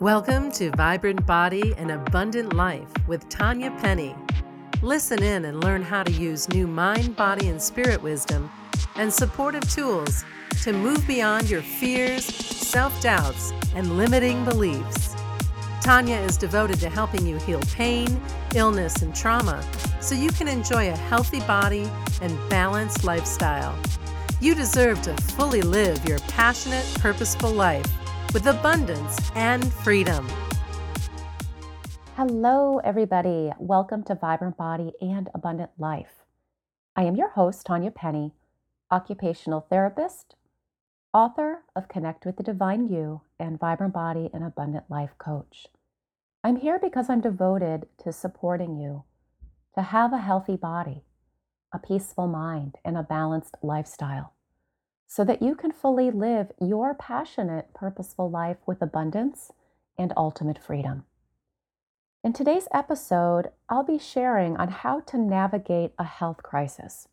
Welcome to Vibrant Body and Abundant Life with Tanya Penny. Listen in and learn how to use new mind, body, and spirit wisdom and supportive tools to move beyond your fears, self doubts, and limiting beliefs. Tanya is devoted to helping you heal pain, illness, and trauma so you can enjoy a healthy body and balanced lifestyle. You deserve to fully live your passionate, purposeful life with abundance and freedom. Hello, everybody. Welcome to Vibrant Body and Abundant Life. I am your host, Tanya Penny, occupational therapist, author of Connect with the Divine You, and Vibrant Body and Abundant Life coach. I'm here because I'm devoted to supporting you to have a healthy body, a peaceful mind, and a balanced lifestyle so that you can fully live your passionate, purposeful life with abundance and ultimate freedom. In today's episode, I'll be sharing on how to navigate a health crisis.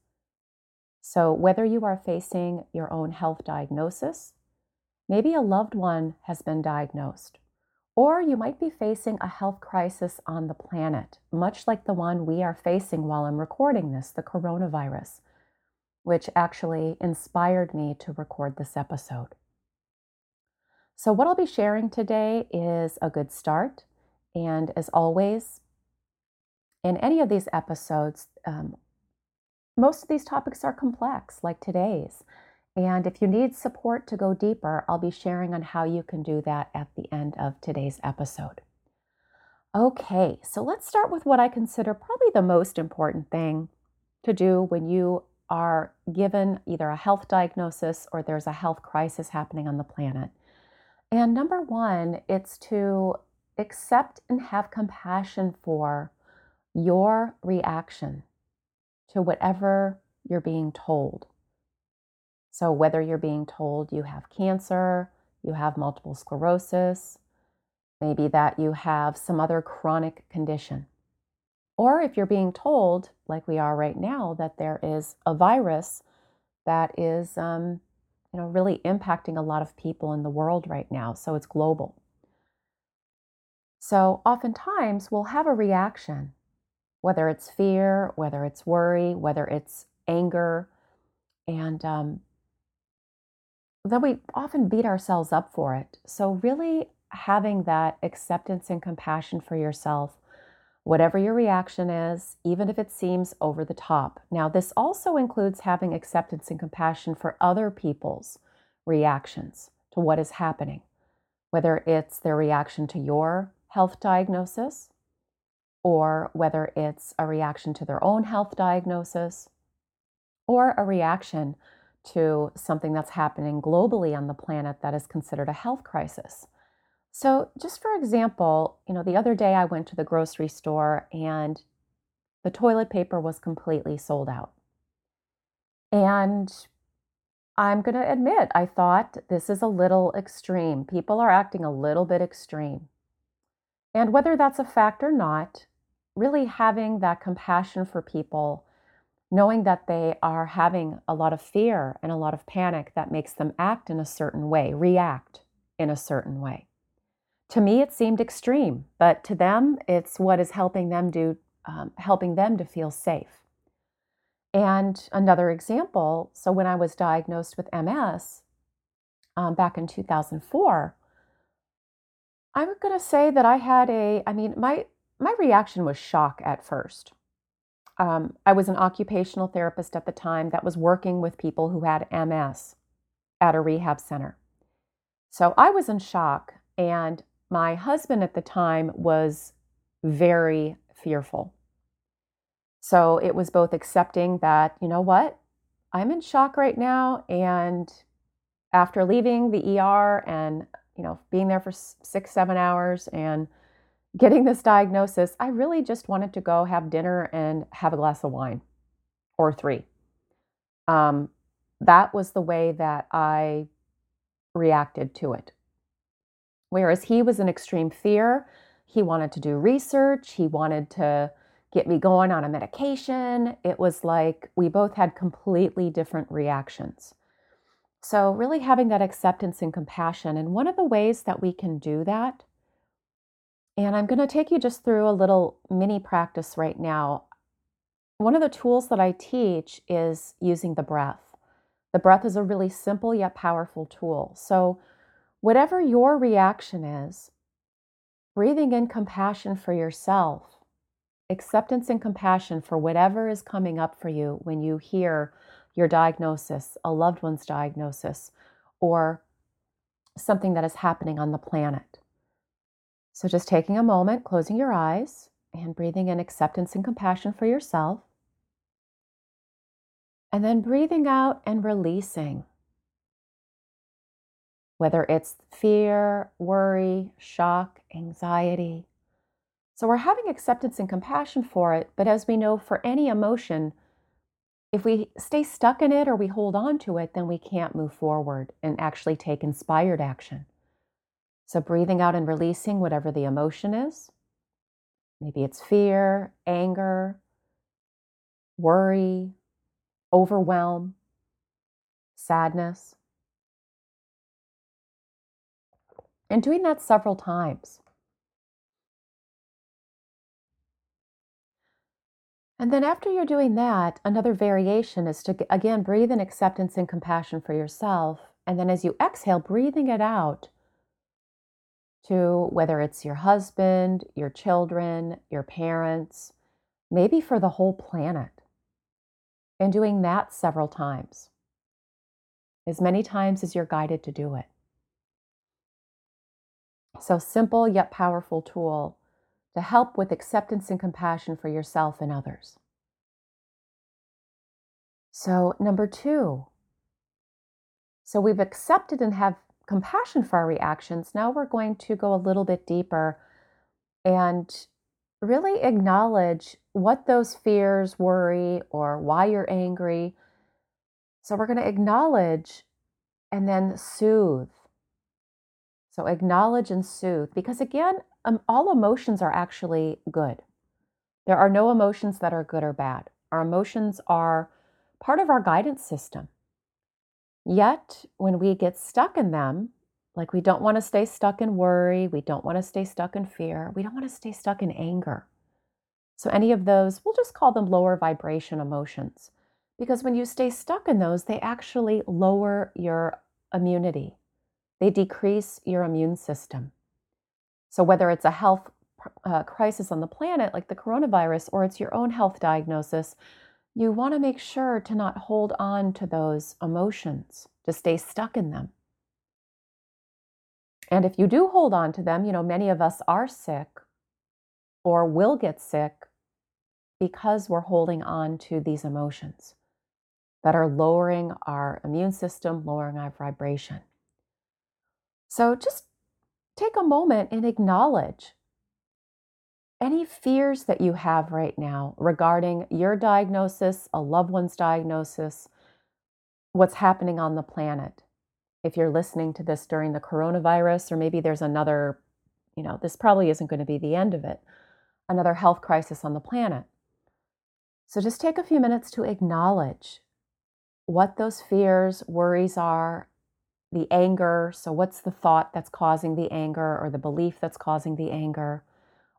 So, whether you are facing your own health diagnosis, maybe a loved one has been diagnosed, or you might be facing a health crisis on the planet, much like the one we are facing while I'm recording this the coronavirus which actually inspired me to record this episode. So, what I'll be sharing today is a good start. And as always, in any of these episodes, um, most of these topics are complex, like today's. And if you need support to go deeper, I'll be sharing on how you can do that at the end of today's episode. Okay, so let's start with what I consider probably the most important thing to do when you are given either a health diagnosis or there's a health crisis happening on the planet. And number one, it's to accept and have compassion for your reaction to whatever you're being told. So, whether you're being told you have cancer, you have multiple sclerosis, maybe that you have some other chronic condition. Or if you're being told, like we are right now, that there is a virus that is, um, you know, really impacting a lot of people in the world right now. So it's global. So oftentimes we'll have a reaction, whether it's fear, whether it's worry, whether it's anger, and um, then we often beat ourselves up for it. So really having that acceptance and compassion for yourself whatever your reaction is, even if it seems over the top. Now, this also includes having acceptance and compassion for other people's reactions to what is happening, whether it's their reaction to your health diagnosis or whether it's a reaction to their own health diagnosis or a reaction to something that's happening globally on the planet that is considered a health crisis. So, just for example, you know, the other day I went to the grocery store and the toilet paper was completely sold out. And I'm going to admit, I thought this is a little extreme. People are acting a little bit extreme. And whether that's a fact or not, really having that compassion for people, knowing that they are having a lot of fear and a lot of panic that makes them act in a certain way, react in a certain way. To me, it seemed extreme, but to them, it's what is helping them do, um, helping them to feel safe. And another example so, when I was diagnosed with MS um, back in 2004, I'm going to say that I had a, I mean, my, my reaction was shock at first. Um, I was an occupational therapist at the time that was working with people who had MS at a rehab center. So I was in shock and my husband at the time was very fearful. So it was both accepting that, you know what, I'm in shock right now. And after leaving the ER and, you know, being there for six, seven hours and getting this diagnosis, I really just wanted to go have dinner and have a glass of wine or three. Um, that was the way that I reacted to it. Whereas he was in extreme fear. He wanted to do research. He wanted to get me going on a medication. It was like we both had completely different reactions. So, really having that acceptance and compassion. And one of the ways that we can do that And I'm going to take you just through a little mini practice right now. One of the tools that I teach is using the breath. The breath is a really simple yet powerful tool. So, whatever your reaction is, breathing in compassion for yourself, acceptance and compassion for whatever is coming up for you when you hear your diagnosis, a loved one's diagnosis, or something that is happening on the planet. So, just taking a moment, closing your eyes, and breathing in acceptance and compassion for yourself. And then breathing out and releasing. Whether it's fear, worry, shock, anxiety. So, we're having acceptance and compassion for it, but as we know, for any emotion, if we stay stuck in it or we hold on to it, then we can't move forward and actually take inspired action. So, breathing out and releasing whatever the emotion is. Maybe it's fear, anger, worry, overwhelm, sadness. And doing that several times. And then after you're doing that, another variation is to again breathe in acceptance and compassion for yourself. And then as you exhale, breathing it out to whether it's your husband, your children, your parents, maybe for the whole planet. And doing that several times, as many times as you're guided to do it. So, simple yet powerful tool to help with acceptance and compassion for yourself and others. So, number two, so we've accepted and have compassion for our reactions. Now we're going to go a little bit deeper and really acknowledge what those fears, worry, or why you're angry. So we're going to acknowledge and then soothe. So acknowledge and soothe because, again, um, all emotions are actually good. There are no emotions that are good or bad. Our emotions are part of our guidance system. Yet, when we get stuck in them, like we don't want to stay stuck in worry, we don't want to stay stuck in fear, we don't want to stay stuck in anger. So, any of those, we'll just call them lower vibration emotions. Because when you stay stuck in those, they actually lower your immunity, they decrease your immune system. So, whether it's a health uh, crisis on the planet like the coronavirus or it's your own health diagnosis, you want to make sure to not hold on to those emotions, to stay stuck in them. And if you do hold on to them, you know, many of us are sick or will get sick because we're holding on to these emotions that are lowering our immune system, lowering our vibration. So just take a moment and acknowledge any fears that you have right now regarding your diagnosis, a loved one's diagnosis, what's happening on the planet. If you're listening to this during the coronavirus, or maybe there's another, you know, this probably isn't going to be the end of it, another health crisis on the planet. So just take a few minutes to acknowledge what those fears, worries are, the anger. So, what's the thought that's causing the anger or the belief that's causing the anger?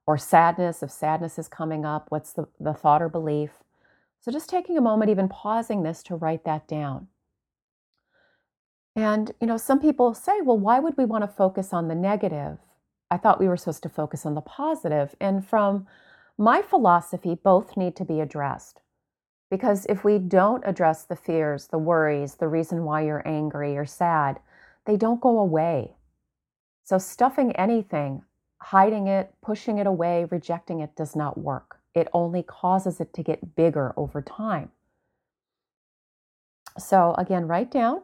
Or sadness, if sadness is coming up, what's the, the thought or belief? So, just taking a moment, even pausing this to write that down. And, you know, some people say, well, why would we want to focus on the negative? I thought we were supposed to focus on the positive. And from my philosophy, both need to be addressed. Because if we don't address the fears, the worries, the reason why you're angry or sad, they don't go away. So, stuffing anything, hiding it, pushing it away, rejecting it does not work. It only causes it to get bigger over time. So, again, write down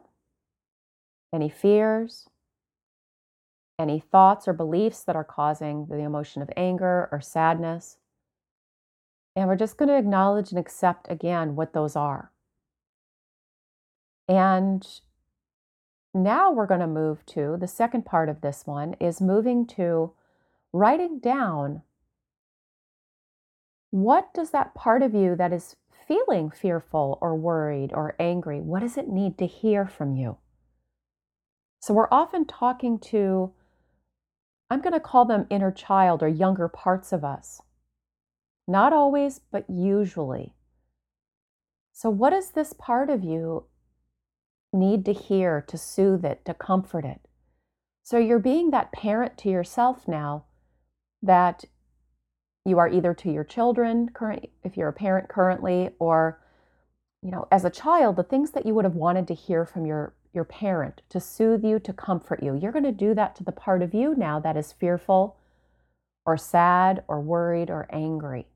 any fears, any thoughts or beliefs that are causing the emotion of anger or sadness. And we're just going to acknowledge and accept again what those are. And now we're going to move to the second part of this one is moving to writing down what does that part of you that is feeling fearful or worried or angry, what does it need to hear from you? So we're often talking to I'm going to call them inner child or younger parts of us. Not always, but usually. So, what does this part of you need to hear to soothe it, to comfort it? So, you're being that parent to yourself now that you are either to your children, current, if you're a parent currently, or you know, as a child, the things that you would have wanted to hear from your your parent to soothe you, to comfort you. You're going to do that to the part of you now that is fearful or sad or worried or angry.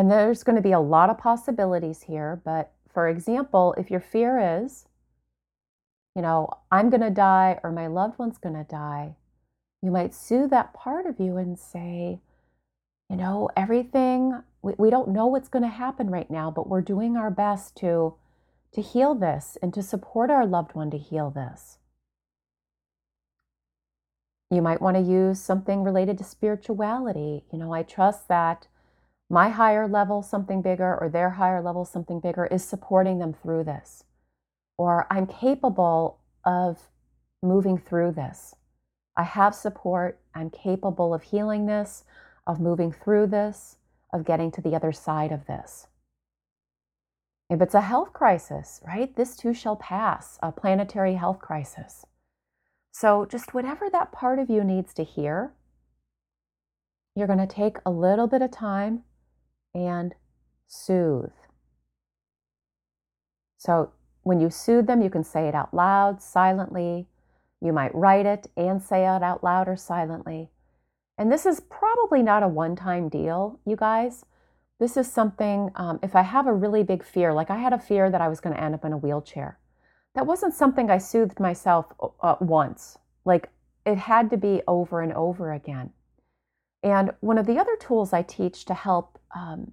And there's going to be a lot of possibilities here. But for example, if your fear is, you know, I'm going to die or my loved one's going to die, you might soothe that part of you and say, you know, everything, we, we don't know what's going to happen right now, but we're doing our best to to heal this and to support our loved one to heal this. You might want to use something related to spirituality. You know, I trust that my higher level, something bigger, or their higher level, something bigger, is supporting them through this. Or I'm capable of moving through this. I have support. I'm capable of healing this, of moving through this, of getting to the other side of this. If it's a health crisis, right, this too shall pass, a planetary health crisis. So, just whatever that part of you needs to hear, you're going to take a little bit of time and soothe. So, when you soothe them, you can say it out loud, silently. You might write it and say it out loud or silently. And this is probably not a one time deal, you guys. This is something, um, if I have a really big fear, like I had a fear that I was going to end up in a wheelchair, that wasn't something I soothed myself uh, once. Like it had to be over and over again. And one of the other tools I teach to help um,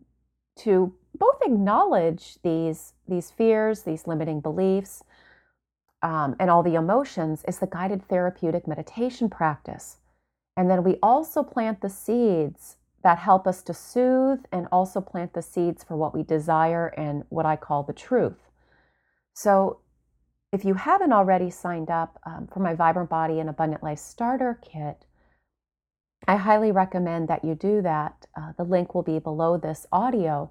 to both acknowledge these, these fears, these limiting beliefs, um, and all the emotions is the guided therapeutic meditation practice. And then we also plant the seeds that help us to soothe and also plant the seeds for what we desire and what I call the truth. So, if you haven't already signed up um, for my Vibrant Body and Abundant Life Starter Kit, I highly recommend that you do that. Uh, the link will be below this audio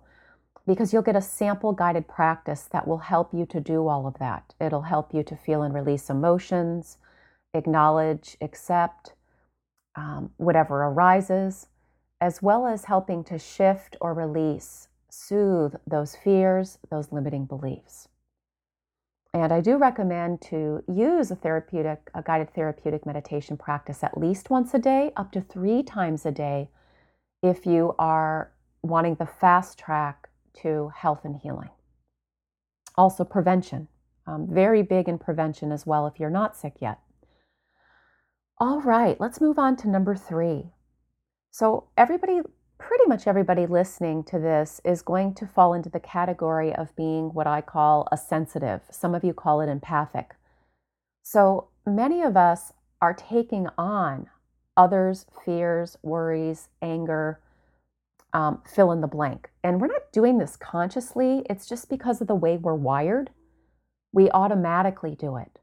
because you'll get a sample guided practice that will help you to do all of that. It'll help you to feel and release emotions, acknowledge, accept um, whatever arises as well as helping to shift or release, soothe those fears, those limiting beliefs. And I do recommend to use a therapeutic, a guided therapeutic meditation practice at least once a day, up to three times a day, if you are wanting the fast track to health and healing. Also, prevention. Um, very big in prevention as well if you're not sick yet. All right, let's move on to number three so, everybody, pretty much everybody listening to this is going to fall into the category of being what I call a sensitive. Some of you call it empathic. So, many of us are taking on others' fears, worries, anger, um, fill in the blank. And we're not doing this consciously, it's just because of the way we're wired. We automatically do it.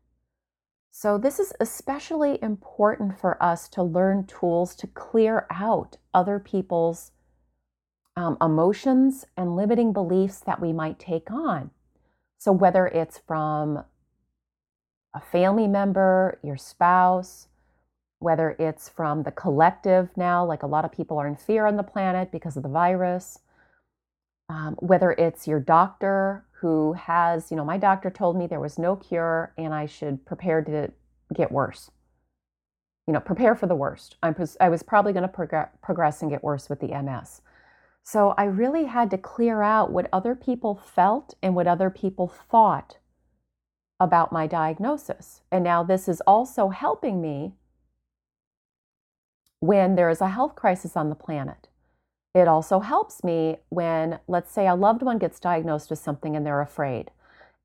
So, this is especially important for us to learn tools to clear out other people's um, emotions and limiting beliefs that we might take on. So, whether it's from a family member, your spouse, whether it's from the collective now, like a lot of people are in fear on the planet because of the virus, um, whether it's your doctor who has, you know, my doctor told me there was no cure and I should prepare to get worse. You know, prepare for the worst. I'm, I was probably going to prog- progress and get worse with the MS. So I really had to clear out what other people felt and what other people thought about my diagnosis. And now this is also helping me when there is a health crisis on the planet. It also helps me when, let's say, a loved one gets diagnosed with something and they're afraid.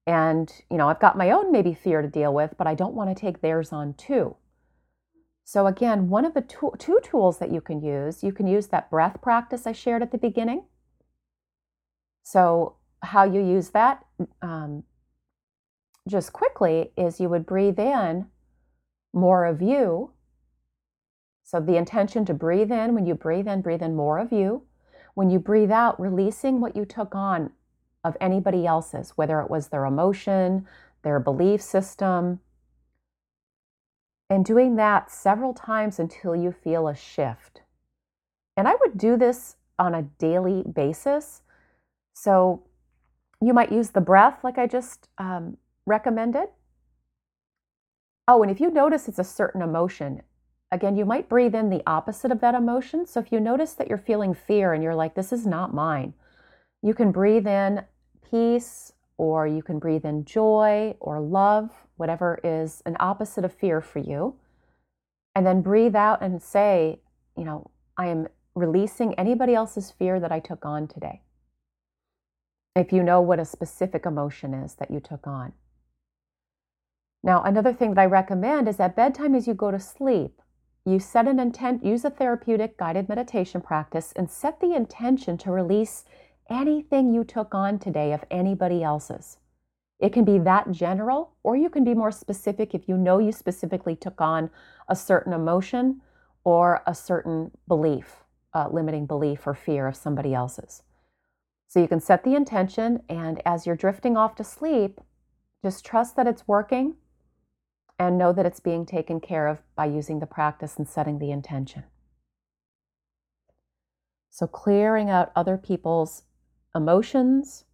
And, you know, I've got my own maybe fear to deal with, but I don't want to take theirs on too. So, again, one of the two, two tools that you can use, you can use that breath practice I shared at the beginning. So, how you use that um, just quickly is you would breathe in more of you So the intention to breathe in, when you breathe in, breathe in more of you. When you breathe out, releasing what you took on of anybody else's, whether it was their emotion, their belief system. And doing that several times until you feel a shift. And I would do this on a daily basis. So you might use the breath like I just um, recommended. Oh, and if you notice it's a certain emotion, again, you might breathe in the opposite of that emotion. So if you notice that you're feeling fear and you're like, this is not mine, you can breathe in peace or you can breathe in joy or love, whatever is an opposite of fear for you. And then breathe out and say, you know, I am releasing anybody else's fear that I took on today. If you know what a specific emotion is that you took on. Now, another thing that I recommend is at bedtime as you go to sleep, you set an intent, use a therapeutic guided meditation practice and set the intention to release anything you took on today of anybody else's. It can be that general, or you can be more specific if you know you specifically took on a certain emotion or a certain belief, uh, limiting belief or fear of somebody else's. So you can set the intention, and as you're drifting off to sleep, just trust that it's working and know that it's being taken care of by using the practice and setting the intention. So, clearing out other people's emotions,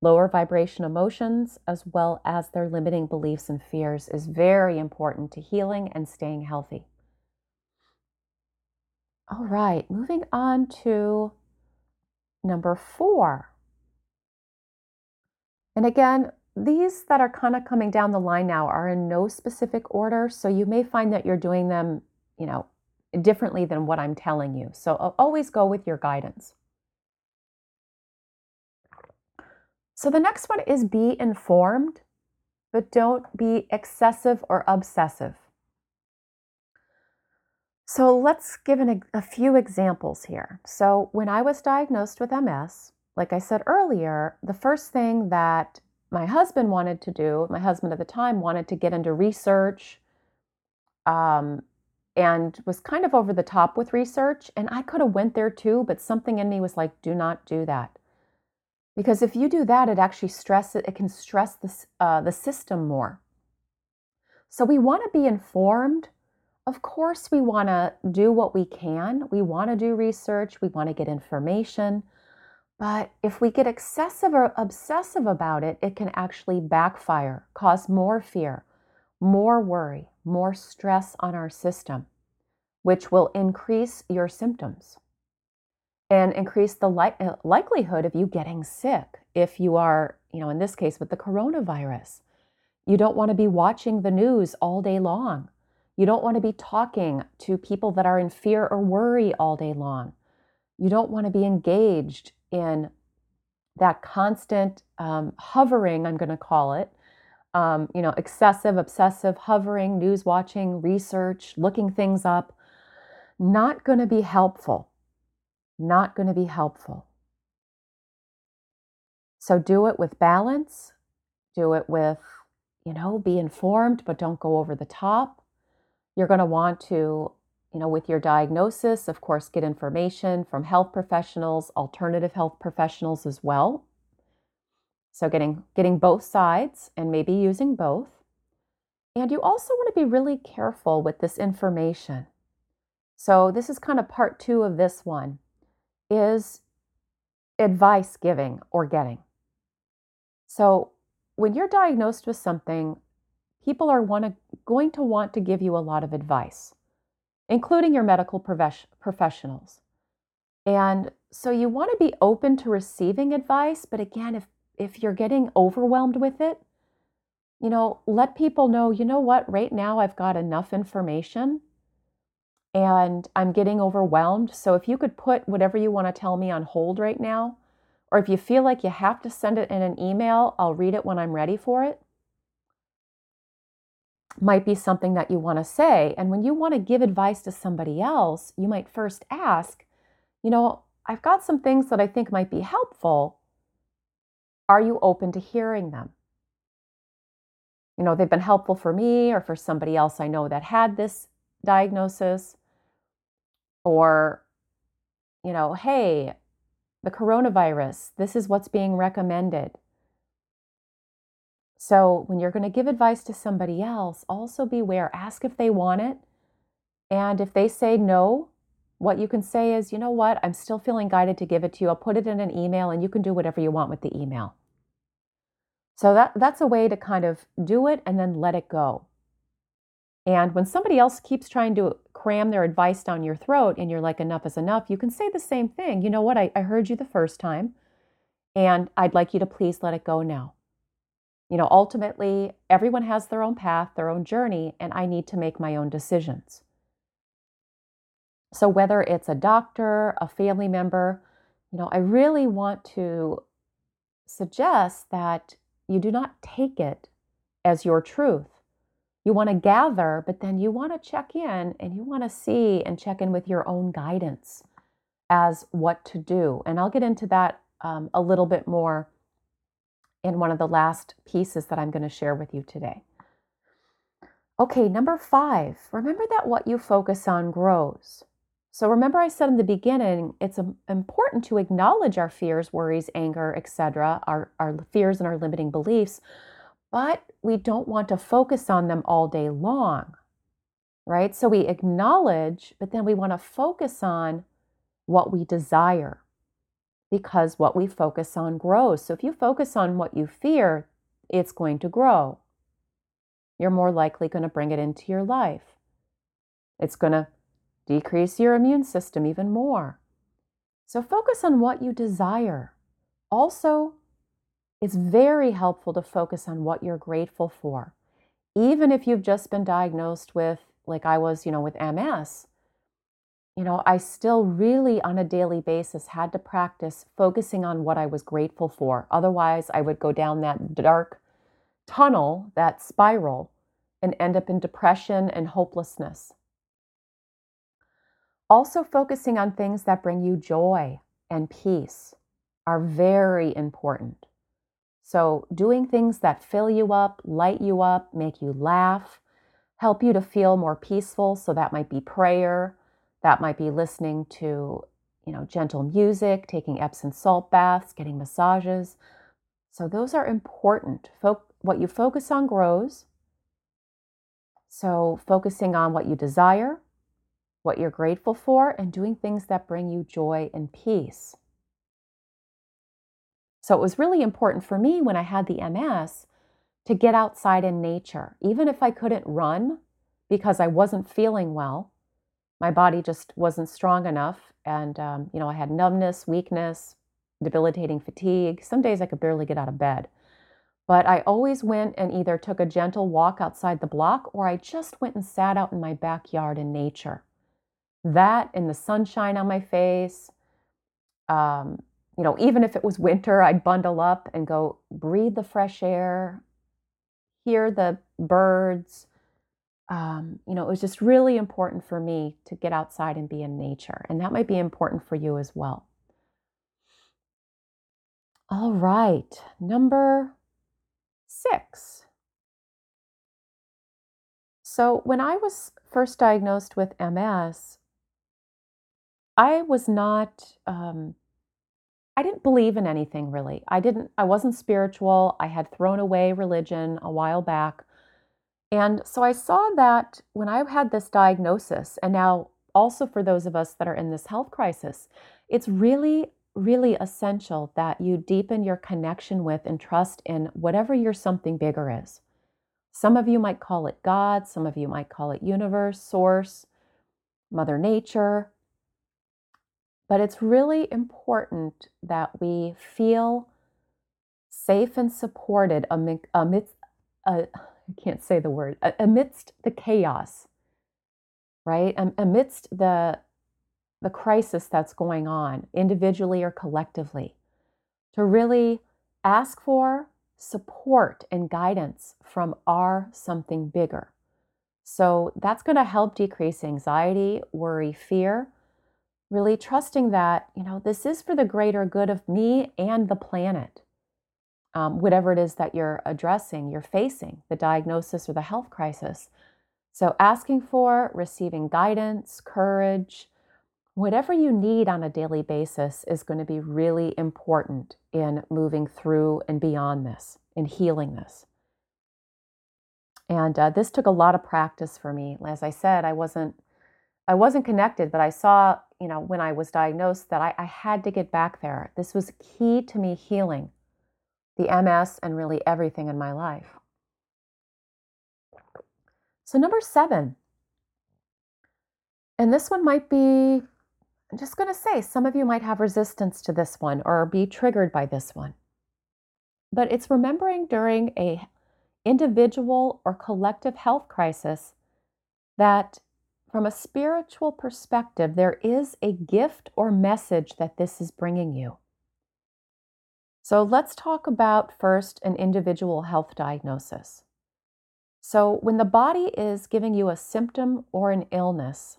lower vibration emotions, as well as their limiting beliefs and fears, is very important to healing and staying healthy. All right, moving on to number four. And again, these that are kind of coming down the line now are in no specific order. So you may find that you're doing them, you know, differently than what I'm telling you. So always go with your guidance. So the next one is be informed, but don't be excessive or obsessive. So let's give an, a few examples here. So when I was diagnosed with MS, like I said earlier, the first thing that my husband wanted to do, my husband at the time wanted to get into research um, and was kind of over the top with research. And I could have went there too, but something in me was like, do not do that. Because if you do that, it actually stress it, can stress this, uh, the system more. So we want to be informed. Of course, we want to do what we can. We want to do research. We want to get information. But if we get excessive or obsessive about it, it can actually backfire, cause more fear, more worry, more stress on our system, which will increase your symptoms and increase the li- uh, likelihood of you getting sick if you are, you know, in this case with the coronavirus. You don't want to be watching the news all day long. You don't want to be talking to people that are in fear or worry all day long. You don't want to be engaged in that constant um, hovering, I'm going to call it, um, you know, excessive, obsessive hovering, news watching, research, looking things up, not going to be helpful. Not going to be helpful. So do it with balance, do it with, you know, be informed, but don't go over the top. You're going to want to you know, with your diagnosis, of course, get information from health professionals, alternative health professionals as well. So getting getting both sides and maybe using both. And you also want to be really careful with this information. So this is kind of part 2 of this one is advice giving or getting. So when you're diagnosed with something, people are want to, going to want to give you a lot of advice including your medical professionals. And so you want to be open to receiving advice, but again, if if you're getting overwhelmed with it, you know, let people know, you know what, right now I've got enough information and I'm getting overwhelmed. So if you could put whatever you want to tell me on hold right now, or if you feel like you have to send it in an email, I'll read it when I'm ready for it might be something that you want to say. And when you want to give advice to somebody else, you might first ask, you know, I've got some things that I think might be helpful. Are you open to hearing them? You know, they've been helpful for me or for somebody else I know that had this diagnosis. Or, you know, hey, the coronavirus, this is what's being recommended. So when you're going to give advice to somebody else, also beware, ask if they want it. And if they say no, what you can say is, you know what, I'm still feeling guided to give it to you. I'll put it in an email and you can do whatever you want with the email. So that, that's a way to kind of do it and then let it go. And when somebody else keeps trying to cram their advice down your throat and you're like, enough is enough, you can say the same thing. You know what? I, I heard you the first time and I'd like you to please let it go now. You know, ultimately, everyone has their own path, their own journey, and I need to make my own decisions. So, whether it's a doctor, a family member, you know, I really want to suggest that you do not take it as your truth. You want to gather, but then you want to check in and you want to see and check in with your own guidance as what to do. And I'll get into that um, a little bit more in one of the last pieces that I'm going to share with you today. Okay, number five, remember that what you focus on grows. So remember I said in the beginning, it's important to acknowledge our fears, worries, anger, etc., our, our fears and our limiting beliefs, but we don't want to focus on them all day long, right? So we acknowledge, but then we want to focus on what we desire because what we focus on grows. So if you focus on what you fear, it's going to grow. You're more likely going to bring it into your life. It's going to decrease your immune system even more. So focus on what you desire. Also, it's very helpful to focus on what you're grateful for. Even if you've just been diagnosed with, like I was, you know, with MS, you know, I still really on a daily basis had to practice focusing on what I was grateful for. Otherwise, I would go down that dark tunnel, that spiral, and end up in depression and hopelessness. Also, focusing on things that bring you joy and peace are very important. So, doing things that fill you up, light you up, make you laugh, help you to feel more peaceful. So, that might be prayer, that might be listening to, you know, gentle music, taking Epsom salt baths, getting massages. So those are important. What you focus on grows. So focusing on what you desire, what you're grateful for, and doing things that bring you joy and peace. So it was really important for me when I had the MS to get outside in nature, even if I couldn't run because I wasn't feeling well my body just wasn't strong enough. And, um, you know, I had numbness, weakness, debilitating fatigue. Some days I could barely get out of bed. But I always went and either took a gentle walk outside the block or I just went and sat out in my backyard in nature. That and the sunshine on my face. Um, you know, even if it was winter, I'd bundle up and go breathe the fresh air, hear the birds, um, you know, it was just really important for me to get outside and be in nature. And that might be important for you as well. All right, number six. So, when I was first diagnosed with MS, I was not, um, I didn't believe in anything really. I didn't, I wasn't spiritual. I had thrown away religion a while back. And so I saw that when I had this diagnosis, and now also for those of us that are in this health crisis, it's really, really essential that you deepen your connection with and trust in whatever your something bigger is. Some of you might call it God, some of you might call it universe, source, Mother Nature. But it's really important that we feel safe and supported amidst, uh, I can't say the word, amidst the chaos, right? Amidst the the crisis that's going on, individually or collectively, to really ask for support and guidance from our something bigger. So that's going to help decrease anxiety, worry, fear, really trusting that, you know, this is for the greater good of me and the planet um, whatever it is that you're addressing, you're facing, the diagnosis or the health crisis. So, asking for, receiving guidance, courage, whatever you need on a daily basis is going to be really important in moving through and beyond this, in healing this. And uh, this took a lot of practice for me. As I said, I wasn't I wasn't connected, but I saw, you know, when I was diagnosed that I, I had to get back there. This was key to me healing the MS and really everything in my life. So, number seven, and this one might be, I'm just going to say, some of you might have resistance to this one or be triggered by this one. But it's remembering during a individual or collective health crisis that from a spiritual perspective, there is a gift or message that this is bringing you. So let's talk about first an individual health diagnosis. So, when the body is giving you a symptom or an illness,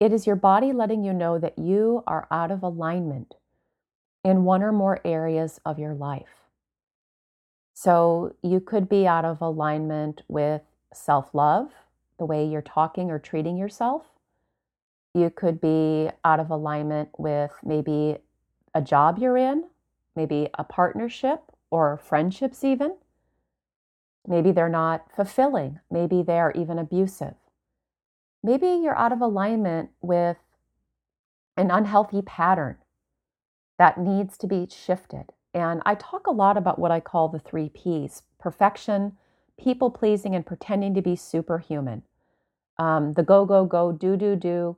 it is your body letting you know that you are out of alignment in one or more areas of your life. So, you could be out of alignment with self love, the way you're talking or treating yourself. You could be out of alignment with maybe a job you're in, maybe a partnership or friendships, even. Maybe they're not fulfilling. Maybe they're even abusive. Maybe you're out of alignment with an unhealthy pattern that needs to be shifted. And I talk a lot about what I call the three P's perfection, people pleasing, and pretending to be superhuman. Um, the go, go, go, do, do, do,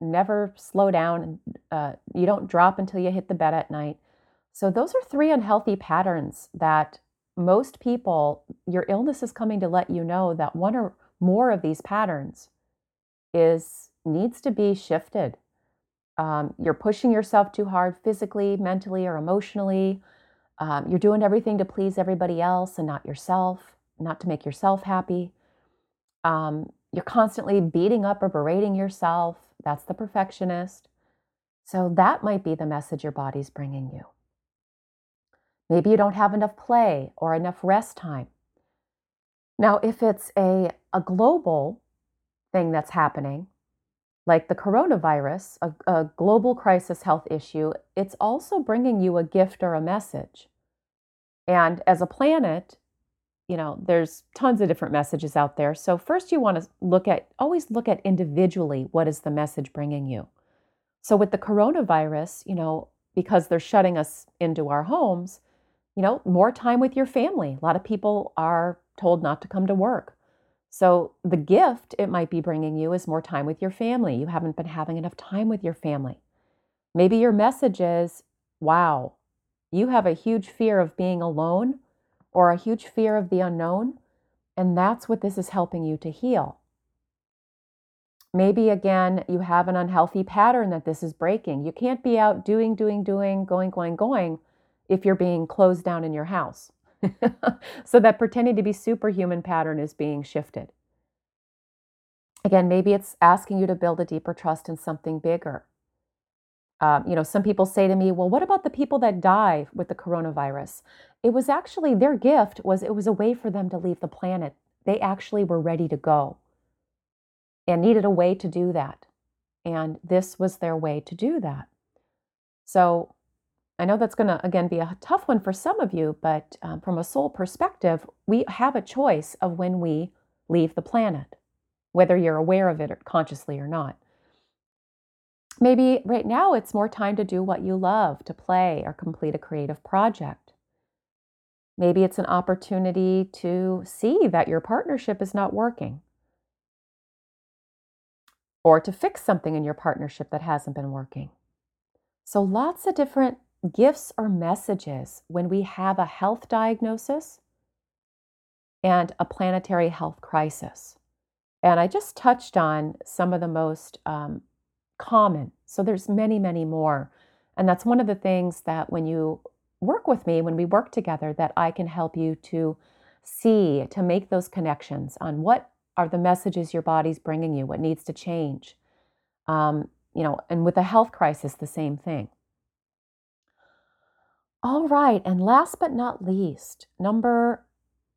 never slow down. Uh, you don't drop until you hit the bed at night. So, those are three unhealthy patterns that most people, your illness is coming to let you know that one or more of these patterns is needs to be shifted. Um, you're pushing yourself too hard physically, mentally, or emotionally. Um, you're doing everything to please everybody else and not yourself, not to make yourself happy. Um, you're constantly beating up or berating yourself. That's the perfectionist. So that might be the message your body's bringing you. Maybe you don't have enough play or enough rest time. Now, if it's a, a global thing that's happening, like the coronavirus, a, a global crisis health issue, it's also bringing you a gift or a message. And as a planet, you know, there's tons of different messages out there. So first you want to look at always look at individually what is the message bringing you. So with the coronavirus, you know, because they're shutting us into our homes, you know, more time with your family. A lot of people are told not to come to work. So, the gift it might be bringing you is more time with your family. You haven't been having enough time with your family. Maybe your message is, wow, you have a huge fear of being alone or a huge fear of the unknown. And that's what this is helping you to heal. Maybe again, you have an unhealthy pattern that this is breaking. You can't be out doing, doing, doing, going, going, going if you're being closed down in your house. so that pretending to be superhuman pattern is being shifted. Again, maybe it's asking you to build a deeper trust in something bigger. Um, you know, some people say to me, "Well, what about the people that die with the coronavirus?" It was actually their gift was it was a way for them to leave the planet. They actually were ready to go and needed a way to do that. And this was their way to do that. So I know that's going to, again, be a tough one for some of you, but um, from a soul perspective, we have a choice of when we leave the planet, whether you're aware of it or consciously or not. Maybe right now it's more time to do what you love, to play or complete a creative project. Maybe it's an opportunity to see that your partnership is not working or to fix something in your partnership that hasn't been working. So, lots of different gifts or messages when we have a health diagnosis and a planetary health crisis. And I just touched on some of the most um, common. So there's many, many more. And that's one of the things that when you work with me, when we work together, that I can help you to see, to make those connections on what are the messages your body's bringing you, what needs to change. Um, you know, and with a health crisis, the same thing. All right, and last but not least, number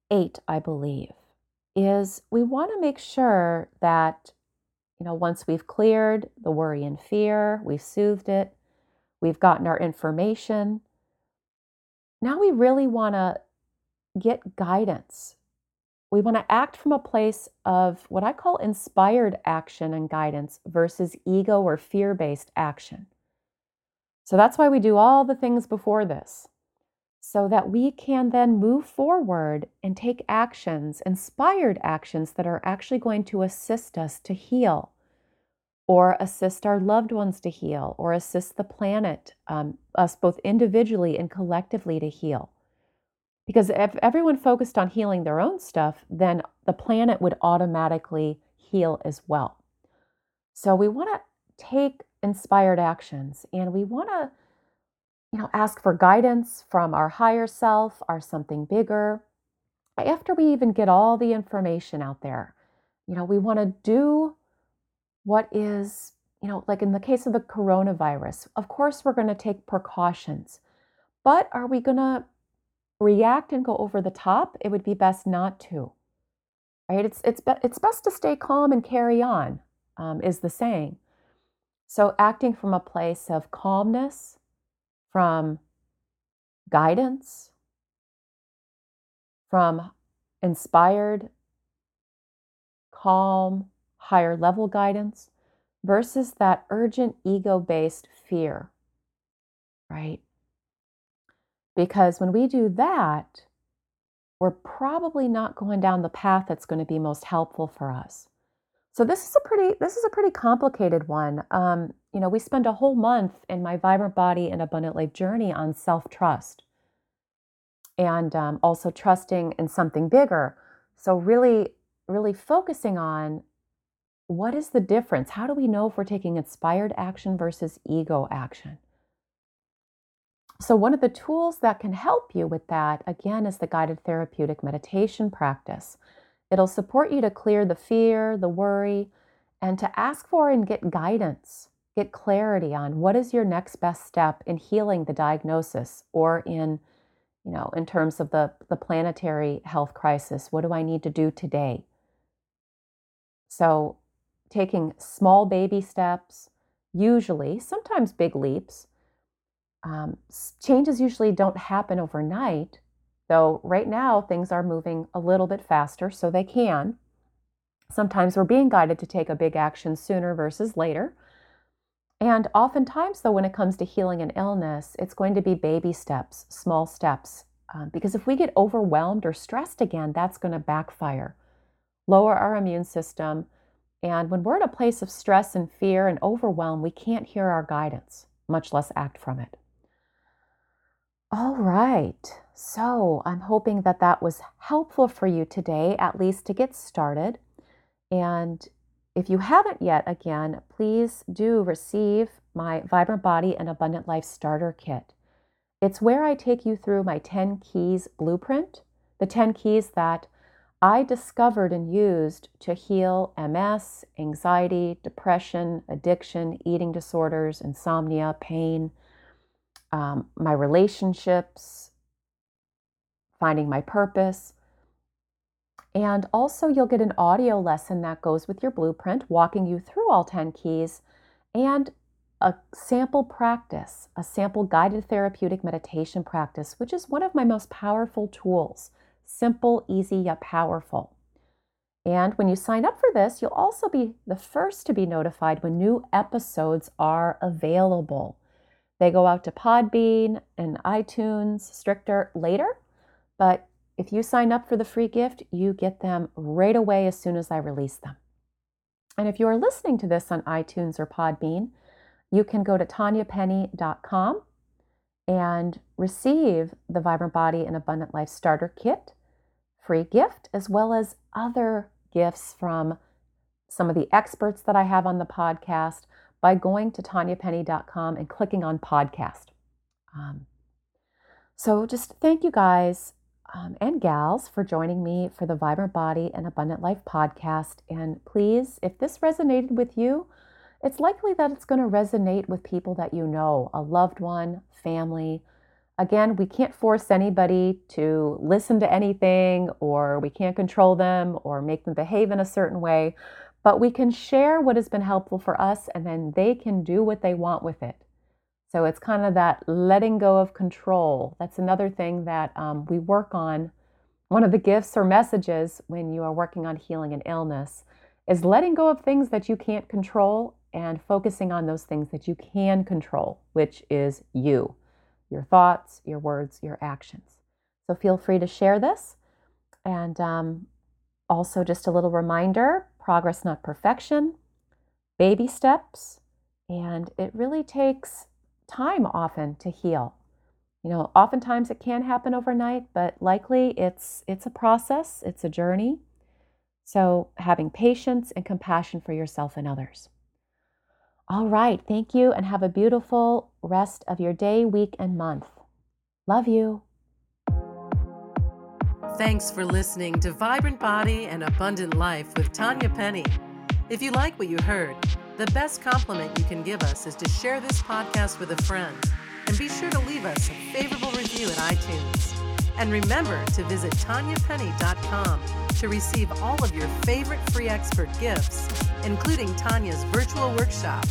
eight, I believe, is we want to make sure that you know, once we've cleared the worry and fear, we've soothed it, we've gotten our information, now we really want to get guidance. We want to act from a place of what I call inspired action and guidance versus ego or fear based action. So that's why we do all the things before this, so that we can then move forward and take actions, inspired actions that are actually going to assist us to heal or assist our loved ones to heal or assist the planet, um, us both individually and collectively to heal. Because if everyone focused on healing their own stuff, then the planet would automatically heal as well. So we want to take inspired actions and we want to you know ask for guidance from our higher self, our something bigger. After we even get all the information out there, you know, we want to do what is, you know, like in the case of the coronavirus, of course we're going to take precautions. But are we going to react and go over the top, it would be best not to. Right? It's it's be, it's best to stay calm and carry on, um, is the saying. So acting from a place of calmness, from guidance, from inspired, calm, higher level guidance versus that urgent ego based fear, right? Because when we do that, we're probably not going down the path that's going to be most helpful for us. So this is a pretty this is a pretty complicated one. Um, you know, we spend a whole month in my vibrant body and abundant life journey on self trust, and um, also trusting in something bigger. So really, really focusing on what is the difference. How do we know if we're taking inspired action versus ego action? So, one of the tools that can help you with that, again, is the guided therapeutic meditation practice. It'll support you to clear the fear, the worry, and to ask for and get guidance, get clarity on what is your next best step in healing the diagnosis or in, you know, in terms of the, the planetary health crisis. What do I need to do today? So, taking small baby steps, usually, sometimes big leaps, um, changes usually don't happen overnight, though right now things are moving a little bit faster, so they can. Sometimes we're being guided to take a big action sooner versus later. And oftentimes, though, when it comes to healing an illness, it's going to be baby steps, small steps. Um, because if we get overwhelmed or stressed again, that's going to backfire, lower our immune system. And when we're in a place of stress and fear and overwhelm, we can't hear our guidance, much less act from it. All right. So I'm hoping that that was helpful for you today, at least to get started. And if you haven't yet, again, please do receive my Vibrant Body and Abundant Life Starter Kit. It's where I take you through my 10 keys blueprint, the 10 keys that I discovered and used to heal MS, anxiety, depression, addiction, eating disorders, insomnia, pain, um, my relationships, finding my purpose. And also, you'll get an audio lesson that goes with your blueprint, walking you through all 10 keys, and a sample practice, a sample guided therapeutic meditation practice, which is one of my most powerful tools. Simple, easy, yet powerful. And when you sign up for this, you'll also be the first to be notified when new episodes are available. They go out to Podbean and iTunes stricter later, but if you sign up for the free gift, you get them right away as soon as I release them. And if you are listening to this on iTunes or Podbean, you can go to tanyapenny.com and receive the Vibrant Body and Abundant Life Starter Kit, free gift, as well as other gifts from some of the experts that I have on the podcast, by going to tanyapenny.com and clicking on podcast. Um, so just thank you guys um, and gals for joining me for the Vibrant Body and Abundant Life podcast. And please, if this resonated with you, it's likely that it's going to resonate with people that you know, a loved one, family. Again, we can't force anybody to listen to anything, or we can't control them or make them behave in a certain way. But we can share what has been helpful for us, and then they can do what they want with it. So it's kind of that letting go of control. That's another thing that um, we work on. One of the gifts or messages when you are working on healing an illness is letting go of things that you can't control and focusing on those things that you can control, which is you, your thoughts, your words, your actions. So feel free to share this. And um, also, just a little reminder progress, not perfection, baby steps, and it really takes time often to heal. You know, oftentimes it can happen overnight, but likely it's it's a process, it's a journey. So, having patience and compassion for yourself and others. All right, thank you and have a beautiful rest of your day, week, and month. Love you. Thanks for listening to Vibrant Body and Abundant Life with Tanya Penny. If you like what you heard, the best compliment you can give us is to share this podcast with a friend and be sure to leave us a favorable review at iTunes. And remember to visit tanyapenny.com to receive all of your favorite free expert gifts, including Tanya's virtual workshop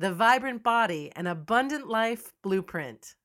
The Vibrant Body and Abundant Life Blueprint.